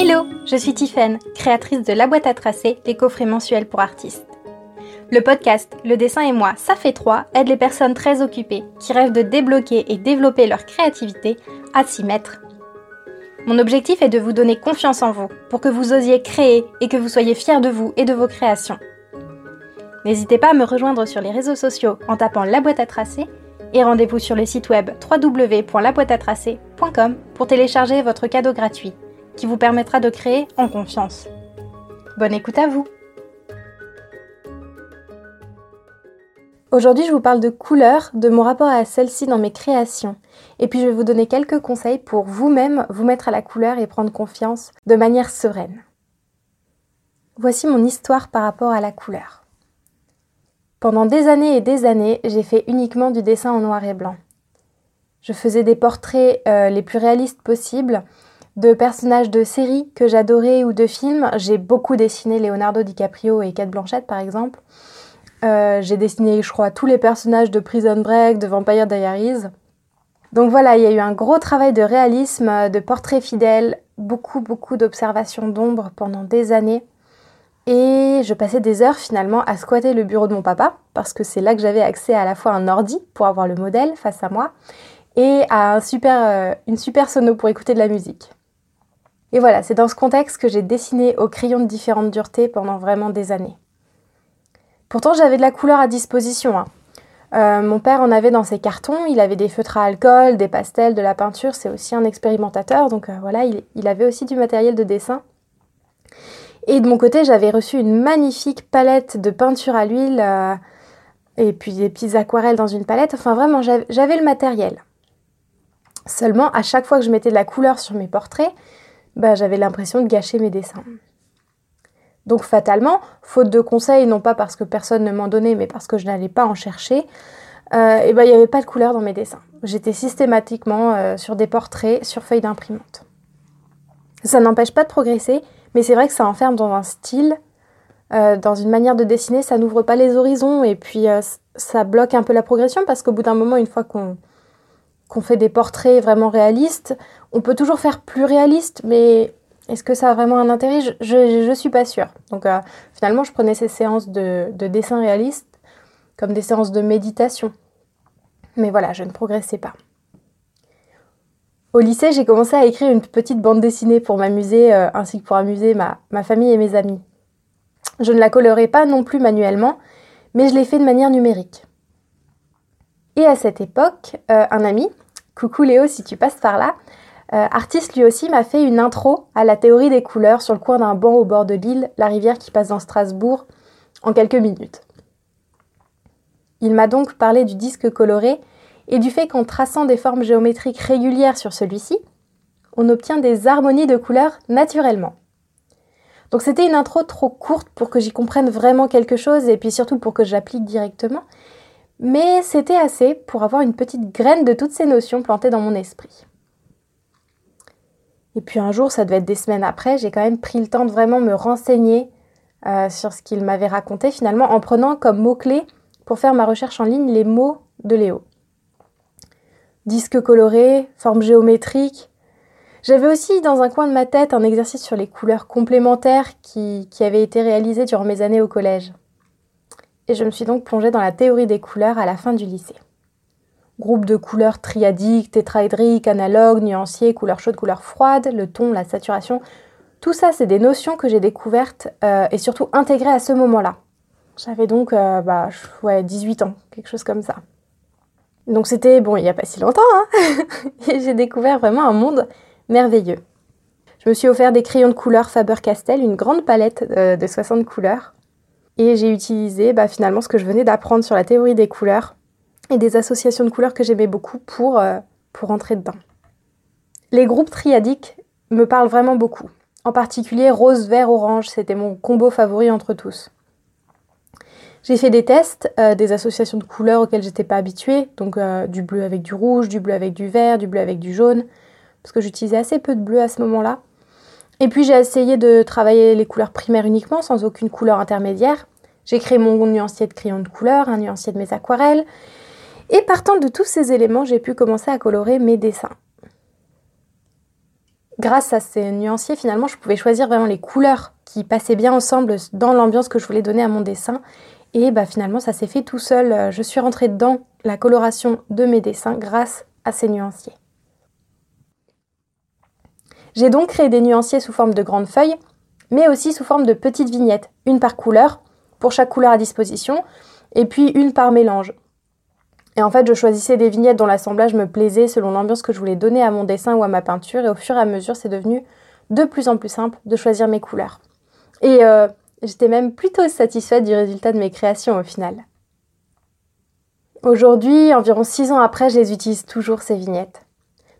Hello, je suis Tiffaine, créatrice de La boîte à tracer, les coffrets mensuels pour artistes. Le podcast Le dessin et moi, ça fait trois, aide les personnes très occupées qui rêvent de débloquer et développer leur créativité à s'y mettre. Mon objectif est de vous donner confiance en vous pour que vous osiez créer et que vous soyez fiers de vous et de vos créations. N'hésitez pas à me rejoindre sur les réseaux sociaux en tapant La boîte à tracer et rendez-vous sur le site web www.laboîteatracer.com pour télécharger votre cadeau gratuit qui vous permettra de créer en confiance. Bonne écoute à vous Aujourd'hui, je vous parle de couleurs, de mon rapport à celle-ci dans mes créations. Et puis, je vais vous donner quelques conseils pour vous-même vous mettre à la couleur et prendre confiance de manière sereine. Voici mon histoire par rapport à la couleur. Pendant des années et des années, j'ai fait uniquement du dessin en noir et blanc. Je faisais des portraits euh, les plus réalistes possibles de personnages de séries que j'adorais ou de films. J'ai beaucoup dessiné Leonardo DiCaprio et Kate Blanchett par exemple. Euh, j'ai dessiné, je crois, tous les personnages de Prison Break, de Vampire Diaries. Donc voilà, il y a eu un gros travail de réalisme, de portrait fidèle, beaucoup, beaucoup d'observations d'ombre pendant des années. Et je passais des heures finalement à squatter le bureau de mon papa, parce que c'est là que j'avais accès à la fois à un ordi pour avoir le modèle face à moi, et à un super, euh, une super sono pour écouter de la musique. Et voilà, c'est dans ce contexte que j'ai dessiné au crayon de différentes duretés pendant vraiment des années. Pourtant, j'avais de la couleur à disposition. Hein. Euh, mon père en avait dans ses cartons, il avait des feutres à alcool, des pastels, de la peinture, c'est aussi un expérimentateur, donc euh, voilà, il, avait aussi du matériel de dessin. Et de mon côté, j'avais reçu une magnifique palette de peinture à l'huile euh, et puis des petites aquarelles dans une palette, enfin vraiment, j'avais le matériel. Seulement, à chaque fois que je mettais de la couleur sur mes portraits, bah, j'avais l'impression de gâcher mes dessins. Donc fatalement, faute de conseils, non pas parce que personne ne m'en donnait, mais parce que je n'allais pas en chercher, euh, et ben, il n'y avait pas de couleur dans mes dessins. J'étais systématiquement euh, sur des portraits, sur feuilles d'imprimante. Ça n'empêche pas de progresser, mais c'est vrai que ça enferme dans un style, euh, dans une manière de dessiner, ça n'ouvre pas les horizons, et puis ça bloque un peu la progression, parce qu'au bout d'un moment, une fois qu'on qu'on fait des portraits vraiment réalistes, on peut toujours faire plus réaliste, mais est-ce que ça a vraiment un intérêt? Je ne suis pas sûre. Donc euh, finalement, je prenais ces séances de, de dessin réaliste comme des séances de méditation. Mais voilà, je ne progressais pas. Au lycée, j'ai commencé à écrire une petite bande dessinée pour m'amuser, euh, ainsi que pour amuser ma, famille et mes amis. Je ne la colorais pas non plus manuellement, mais je l'ai fait de manière numérique. Et à cette époque, euh, un ami, coucou Léo si tu passes par là, euh, artiste lui aussi m'a fait une intro à la théorie des couleurs sur le coin d'un banc au bord de l'île, la rivière qui passe dans Strasbourg, en quelques minutes. Il m'a donc parlé du disque coloré et du fait qu'en traçant des formes géométriques régulières sur celui-ci, on obtient des harmonies de couleurs naturellement. Donc c'était une intro trop courte pour que j'y comprenne vraiment quelque chose et puis surtout pour que j'applique directement, mais c'était assez pour avoir une petite graine de toutes ces notions plantées dans mon esprit. Et puis un jour, ça devait être des semaines après, j'ai quand même pris le temps de vraiment me renseigner euh, sur ce qu'il m'avait raconté finalement en prenant comme mot-clé pour faire ma recherche en ligne les mots de Léo. Disque coloré, forme géométrique. J'avais aussi dans un coin de ma tête un exercice sur les couleurs complémentaires qui, qui avait été réalisé durant mes années au collège. Et je me suis donc plongée dans la théorie des couleurs à la fin du lycée. Groupe de couleurs triadiques, tétraédriques, analogues, nuanciers, couleurs chaudes, couleurs froides, le ton, la saturation. Tout ça, c'est des notions que j'ai découvertes euh, et surtout intégrées à ce moment-là. J'avais donc euh, bah, ouais, 18 ans, quelque chose comme ça. Donc c'était, bon, il n'y a pas si longtemps, hein et j'ai découvert vraiment un monde merveilleux. Je me suis offert des crayons de couleur Faber-Castell, une grande palette euh, de 60 couleurs. Et j'ai utilisé bah, finalement ce que je venais d'apprendre sur la théorie des couleurs et des associations de couleurs que j'aimais beaucoup pour, euh, entrer dedans. Les groupes triadiques me parlent vraiment beaucoup. En particulier rose, vert, orange, c'était mon combo favori entre tous. J'ai fait des tests, euh, des associations de couleurs auxquelles j'étais pas habituée, donc euh, du bleu avec du rouge, du bleu avec du vert, du bleu avec du jaune, parce que j'utilisais assez peu de bleu à ce moment-là. Et puis j'ai essayé de travailler les couleurs primaires uniquement, sans aucune couleur intermédiaire. J'ai créé mon nuancier de crayon de couleur, un nuancier de mes aquarelles, et partant de tous ces éléments, j'ai pu commencer à colorer mes dessins. grâce à ces nuanciers, finalement, je pouvais choisir vraiment les couleurs qui passaient bien ensemble dans l'ambiance que je voulais donner à mon dessin. Et bah, finalement, ça s'est fait tout seul. Je suis rentrée dans la coloration de mes dessins grâce à ces nuanciers. J'ai donc créé des nuanciers sous forme de grandes feuilles, mais aussi sous forme de petites vignettes, une par couleur, pour chaque couleur à disposition, et puis une par mélange. Et en fait, je choisissais des vignettes dont l'assemblage me plaisait selon l'ambiance que je voulais donner à mon dessin ou à ma peinture, et au fur et à mesure, c'est devenu de plus en plus simple de choisir mes couleurs. Et euh, j'étais même plutôt satisfaite du résultat de mes créations au final. Aujourd'hui, environ six ans après, je les utilise toujours ces vignettes.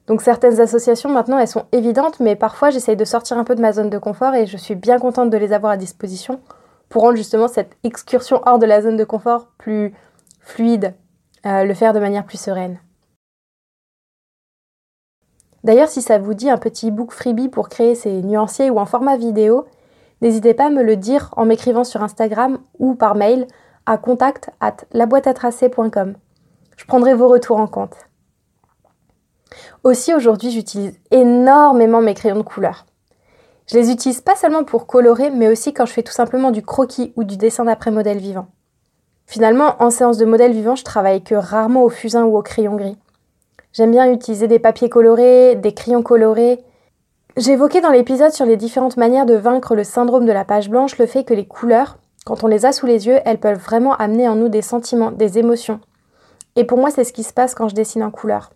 Donc certaines associations maintenant, elles sont évidentes, mais parfois j'essaye de sortir un peu de ma zone de confort et je suis bien contente de les avoir à disposition pour rendre justement cette excursion hors de la zone de confort plus fluide, euh, le faire de manière plus sereine. D'ailleurs, si ça vous dit un petit book freebie pour créer ces nuanciers ou en format vidéo, n'hésitez pas à me le dire en m'écrivant sur Instagram ou par mail à contact at laboîteatracer.com. Je prendrai vos retours en compte. Aussi, aujourd'hui, j'utilise énormément mes crayons de couleur. Je les utilise pas seulement pour colorer, mais aussi quand je fais tout simplement du croquis ou du dessin d'après modèle vivant. Finalement, en séance de modèle vivant, je travaille que rarement au fusain ou au crayon gris. J'aime bien utiliser des papiers colorés, des crayons colorés. Évoqué dans l'épisode sur les différentes manières de vaincre le syndrome de la page blanche le fait que les couleurs, quand on les a sous les yeux, elles peuvent vraiment amener en nous des sentiments, des émotions. Et pour moi, c'est ce qui se passe quand je dessine en couleur.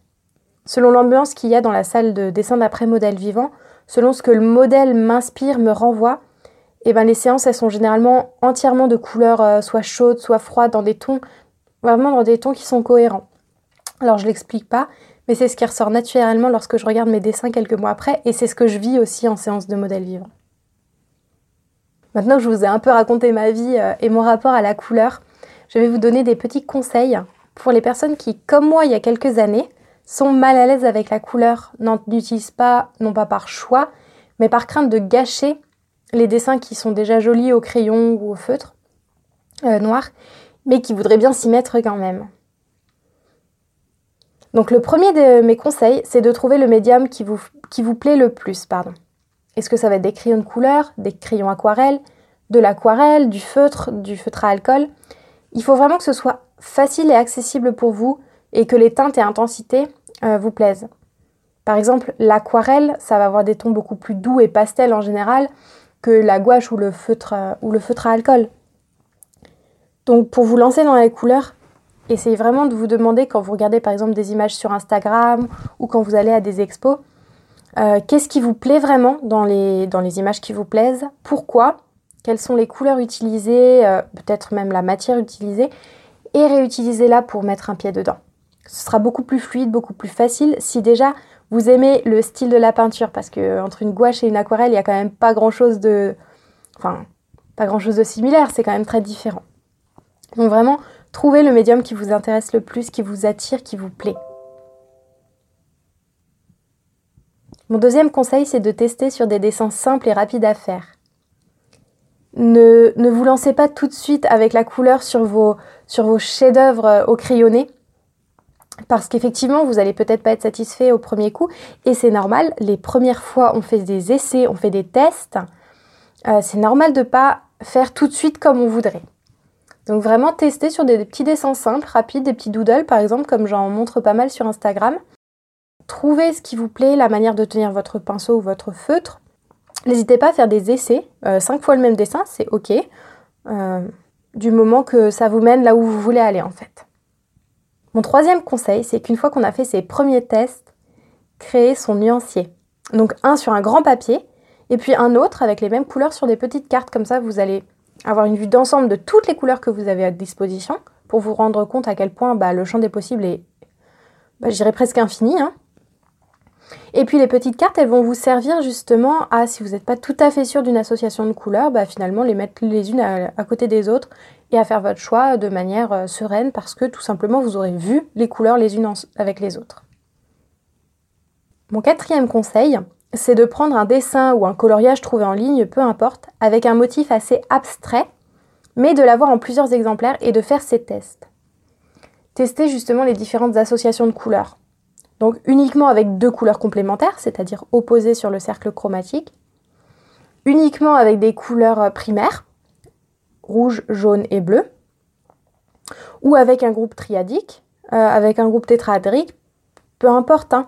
Selon l'ambiance qu'il y a dans la salle de dessin d'après modèle vivant, selon ce que le modèle m'inspire, me renvoie, eh ben les séances elles sont généralement entièrement de couleurs euh, soit chaudes, soit froides, dans des tons vraiment dans des tons qui sont cohérents. Alors je l'explique pas, mais c'est ce qui ressort naturellement lorsque je regarde mes dessins quelques mois après, et c'est ce que je vis aussi en séance de modèle vivant. Maintenant que je vous ai un peu raconté ma vie euh, et mon rapport à la couleur, je vais vous donner des petits conseils pour les personnes qui, comme moi il y a quelques années, sont mal à l'aise avec la couleur, n'utilisent pas, non pas par choix, mais par crainte de gâcher les dessins qui sont déjà jolis au crayon ou au feutre euh, noir, mais qui voudraient bien s'y mettre quand même. Donc le premier de mes conseils, c'est de trouver le médium qui vous, qui vous plaît le plus. Pardon. Est-ce que ça va être des crayons de couleur, des crayons aquarelles, de l'aquarelle, du feutre, du feutre à alcool? Il faut vraiment que ce soit facile et accessible pour vous et que les teintes et intensités euh, vous plaisent. Par exemple, l'aquarelle, ça va avoir des tons beaucoup plus doux et pastels en général que la gouache ou le feutre, euh, ou le feutre à alcool. Donc pour vous lancer dans les couleurs, essayez vraiment de vous demander quand vous regardez par exemple des images sur Instagram ou quand vous allez à des expos, euh, qu'est-ce qui vous plaît vraiment dans les, images qui vous plaisent? Pourquoi? Quelles sont les couleurs utilisées? Peut-être même la matière utilisée Et réutilisez-la pour mettre un pied dedans. Ce sera beaucoup plus fluide, beaucoup plus facile si déjà vous aimez le style de la peinture parce que entre une gouache et une aquarelle, il n'y a quand même pas grand-chose de enfin pas grand-chose de similaire, c'est quand même très différent. Donc vraiment, trouvez le médium qui vous intéresse le plus, qui vous attire, qui vous plaît. Mon deuxième conseil, c'est de tester sur des dessins simples et rapides à faire. Ne, ne vous lancez pas tout de suite avec la couleur sur vos, sur vos chefs-d'œuvre euh, au crayonné, parce qu'effectivement, vous allez peut-être pas être satisfait au premier coup, et c'est normal. Les premières fois, on fait des essais, on fait des tests. Euh, c'est normal de pas faire tout de suite comme on voudrait. Donc vraiment tester sur des, des petits dessins simples, rapides, des petits doodles par exemple, comme j'en montre pas mal sur Instagram. Trouvez ce qui vous plaît, la manière de tenir votre pinceau ou votre feutre. N'hésitez pas à faire des essais, euh, cinq fois le même dessin, c'est ok, euh, du moment que ça vous mène là où vous voulez aller en fait. Mon troisième conseil, c'est qu'une fois qu'on a fait ses premiers tests, créer son nuancier. Donc un sur un grand papier, et puis un autre avec les mêmes couleurs sur des petites cartes, comme ça vous allez avoir une vue d'ensemble de toutes les couleurs que vous avez à disposition pour vous rendre compte à quel point bah, le champ des possibles est, bah, je dirais presque infini. Hein. Et puis les petites cartes, elles vont vous servir justement à, si vous n'êtes pas tout à fait sûr d'une association de couleurs, bah finalement les mettre les unes à, côté des autres et à faire votre choix de manière euh, sereine parce que tout simplement vous aurez vu les couleurs les unes avec les autres. Mon quatrième conseil, c'est de prendre un dessin ou un coloriage trouvé en ligne, peu importe, avec un motif assez abstrait, mais de l'avoir en plusieurs exemplaires et de faire ses tests. Tester justement les différentes associations de couleurs. Donc uniquement avec deux couleurs complémentaires, c'est-à-dire opposées sur le cercle chromatique. Uniquement avec des couleurs euh, primaires, rouge, jaune et bleu. Ou avec un groupe triadique, euh, avec un groupe tétraédrique, peu importe. Hein.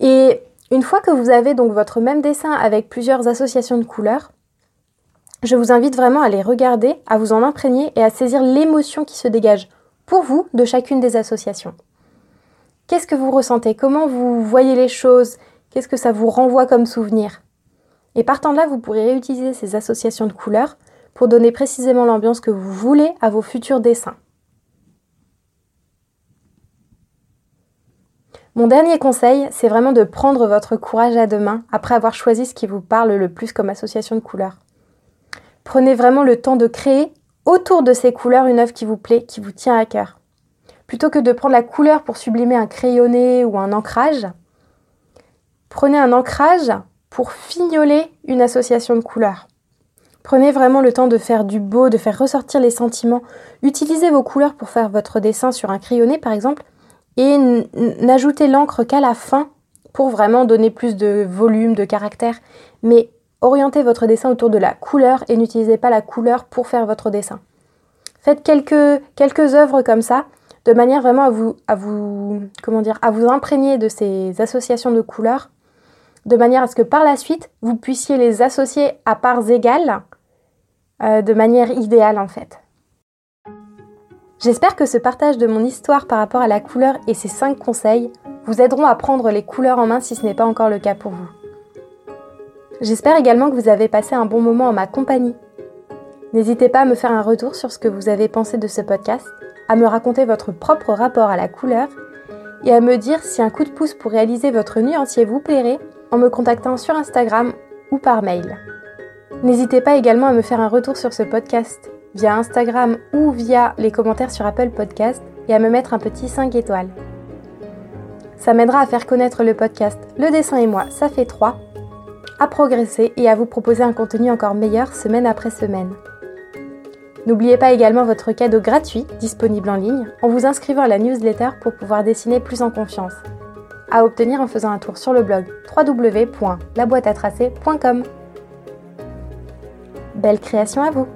Et une fois que vous avez donc votre même dessin avec plusieurs associations de couleurs, je vous invite vraiment à les regarder, à vous en imprégner et à saisir l'émotion qui se dégage pour vous de chacune des associations. Qu'est-ce que vous ressentez? Comment vous voyez les choses? Qu'est-ce que ça vous renvoie comme souvenir? Et partant de là, vous pourrez réutiliser ces associations de couleurs pour donner précisément l'ambiance que vous voulez à vos futurs dessins. Mon dernier conseil, c'est vraiment de prendre votre courage à deux mains après avoir choisi ce qui vous parle le plus comme association de couleurs. Prenez vraiment le temps de créer autour de ces couleurs une œuvre qui vous plaît, qui vous tient à cœur. Plutôt que de prendre la couleur pour sublimer un crayonné ou un ancrage, prenez un ancrage pour fignoler une association de couleurs. Prenez vraiment le temps de faire du beau, de faire ressortir les sentiments. Utilisez vos couleurs pour faire votre dessin sur un crayonné par exemple et n'ajoutez l'encre qu'à la fin pour vraiment donner plus de volume, de caractère. Mais orientez votre dessin autour de la couleur et n'utilisez pas la couleur pour faire votre dessin. Faites quelques, quelques œuvres comme ça, de manière vraiment à vous, imprégner de ces associations de couleurs, de manière à ce que par la suite, vous puissiez les associer à parts égales, euh, de manière idéale en fait. J'espère que ce partage de mon histoire par rapport à la couleur et ces 5 conseils vous aideront à prendre les couleurs en main si ce n'est pas encore le cas pour vous. J'espère également que vous avez passé un bon moment en ma compagnie. N'hésitez pas à me faire un retour sur ce que vous avez pensé de ce podcast, à me raconter votre propre rapport à la couleur et à me dire si un coup de pouce pour réaliser votre nuancier vous plairait en me contactant sur Instagram ou par mail. N'hésitez pas également à me faire un retour sur ce podcast via Instagram ou via les commentaires sur Apple Podcast et à me mettre un petit 5 étoiles. Ça m'aidera à faire connaître le podcast Le dessin et moi, ça fait 3 à progresser et à vous proposer un contenu encore meilleur semaine après semaine. N'oubliez pas également votre cadeau gratuit disponible en ligne en vous inscrivant à la newsletter pour pouvoir dessiner plus en confiance. À obtenir en faisant un tour sur le blog www.laboîteatracer.com. Belle création à vous